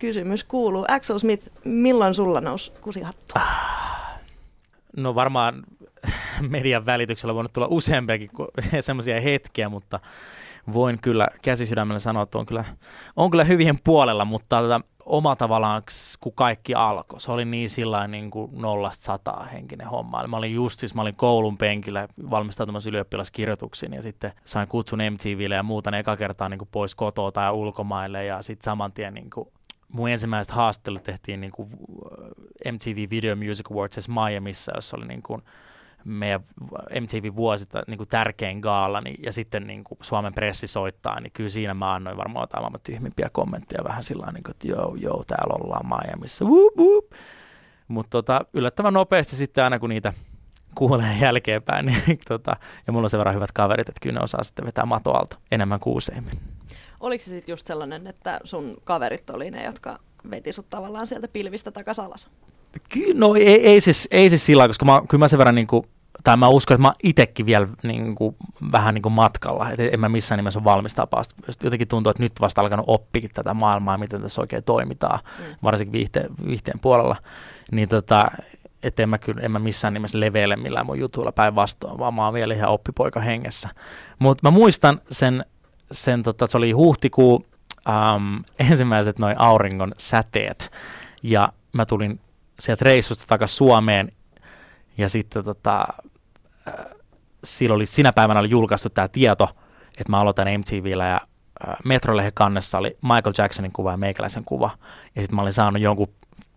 kysymys kuuluu. Axel Smith, milloin sulla nousi kusihattu? No varmaan median välityksellä voinut tulla useampiakin semmoisia hetkiä, mutta voin kyllä käsisydämellä sanoa, että on kyllä, on kyllä hyvien puolella, mutta tätä oma tavallaan, kun kaikki alkoi. Se oli niin sillä niin kuin nollasta sataa henkinen homma. Mä olin just siis, mä olin koulun penkillä valmistautumassa ylioppilaskirjoituksiin ja sitten sain kutsun MTVlle ja muuta eka kertaa niin kuin pois kotoa tai ulkomaille ja sitten saman tien niin kuin mun ensimmäiset haastattelut tehtiin niin kuin MTV Video Music Awards Miamiissa, jossa oli niin kuin meidän MTV vuosista niin kuin tärkein gaala, niin, ja sitten niin kuin Suomen pressi soittaa, niin kyllä siinä mä annoin varmaan jotain maailman tyhmimpiä kommentteja vähän sillä niin että joo, joo, täällä ollaan Miamiissa. Mutta tota, yllättävän nopeasti sitten aina kun niitä kuulee jälkeenpäin, niin, tota, ja mulla on sen verran hyvät kaverit, että kyllä ne osaa sitten vetää matoalta enemmän kuin useimmin. Oliko se sitten just sellainen, että sun kaverit oli ne, jotka veti sut tavallaan sieltä pilvistä takaisin alas? Kyllä, no ei, ei, siis, ei siis sillä koska mä, kyllä mä sen verran niin kuin, tai mä uskon, että mä itsekin vielä niin kuin, vähän niin kuin matkalla, että en mä missään nimessä ole valmis tapaa. Jotenkin tuntuu, että nyt vasta alkanut oppia tätä maailmaa, miten tässä oikein toimitaan, mm. varsinkin viihteen, viihteen puolella. Niin tota, että en mä, kyllä, en mä missään nimessä leveile millään mun jutuilla päinvastoin, vaan mä oon vielä ihan oppipoika hengessä. Mutta mä muistan sen, sen tota, se oli huhtikuu, um, ensimmäiset noin auringon säteet, ja mä tulin sieltä reissusta takaisin Suomeen ja sitten tota, äh, silloin oli, sinä päivänä oli julkaistu tämä tieto, että mä aloitan MTVllä ja äh, Metrolehen kannessa oli Michael Jacksonin kuva ja meikäläisen kuva. Ja sitten mä olin saanut jonkun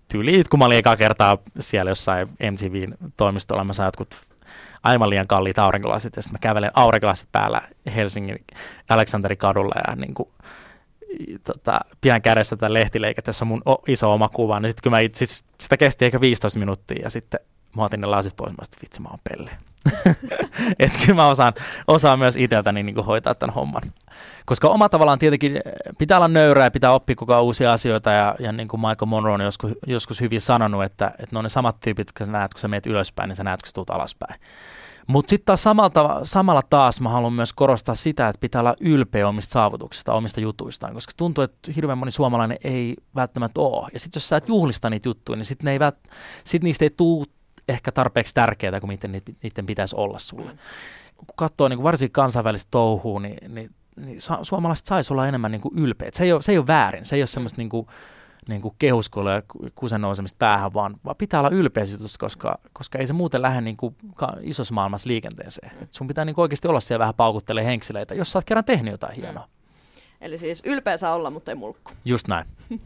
tyyliin, kun mä olin eka kertaa siellä jossain MTVn toimistolla, mä sain jotkut aivan liian kalliit aurinkolasit, ja sitten mä kävelen aurinkolasit päällä Helsingin Aleksanterin kadulla, ja niin kuin, tota, pidän kädessä tätä lehtileikettä, tässä on mun iso oma kuva, niin sitten kun mä it, sit, sitä kesti ehkä 15 minuuttia ja sitten mä otin ne lasit pois, mä vitsi mä oon pelle. että kyllä mä osaan, osaan myös itseltäni niin kuin hoitaa tämän homman. Koska oma tavallaan tietenkin eh, pitää olla nöyrää ja pitää oppia koko ajan uusia asioita ja, ja niin kuin Michael Monroe on joskus, joskus hyvin sanonut, että, että ne on ne samat tyypit, kun sä näet, kun sä meet ylöspäin, niin sä näet, kun sä tuut alaspäin. Mutta sitten taas samalta, samalla taas mä haluan myös korostaa sitä, että pitää olla ylpeä omista saavutuksista, omista jutuistaan, koska tuntuu, että hirveän moni suomalainen ei välttämättä ole. Ja sitten jos sä et juhlista niitä juttuja, niin sitten sit niistä ei tule ehkä tarpeeksi tärkeää kuin miten niiden pitäisi olla sulle. Kun katsoo niin kuin varsinkin kansainvälistä touhua, niin, niin, niin suomalaiset saisi olla enemmän niin kuin ylpeät. Se ei, ole, se ei ole väärin, se ei ole semmoista niin kuin, niin kuin kehuskolla ja kusen nousemista päähän, vaan, vaan pitää olla ylpeä koska, koska ei se muuten lähde niin kuin isossa maailmassa liikenteeseen. Et sun pitää niin kuin oikeasti olla siellä vähän paukuttelee henkseleitä, jos sä oot kerran tehnyt jotain hienoa. Eli siis ylpeä saa olla, mutta ei mulkku. Just näin.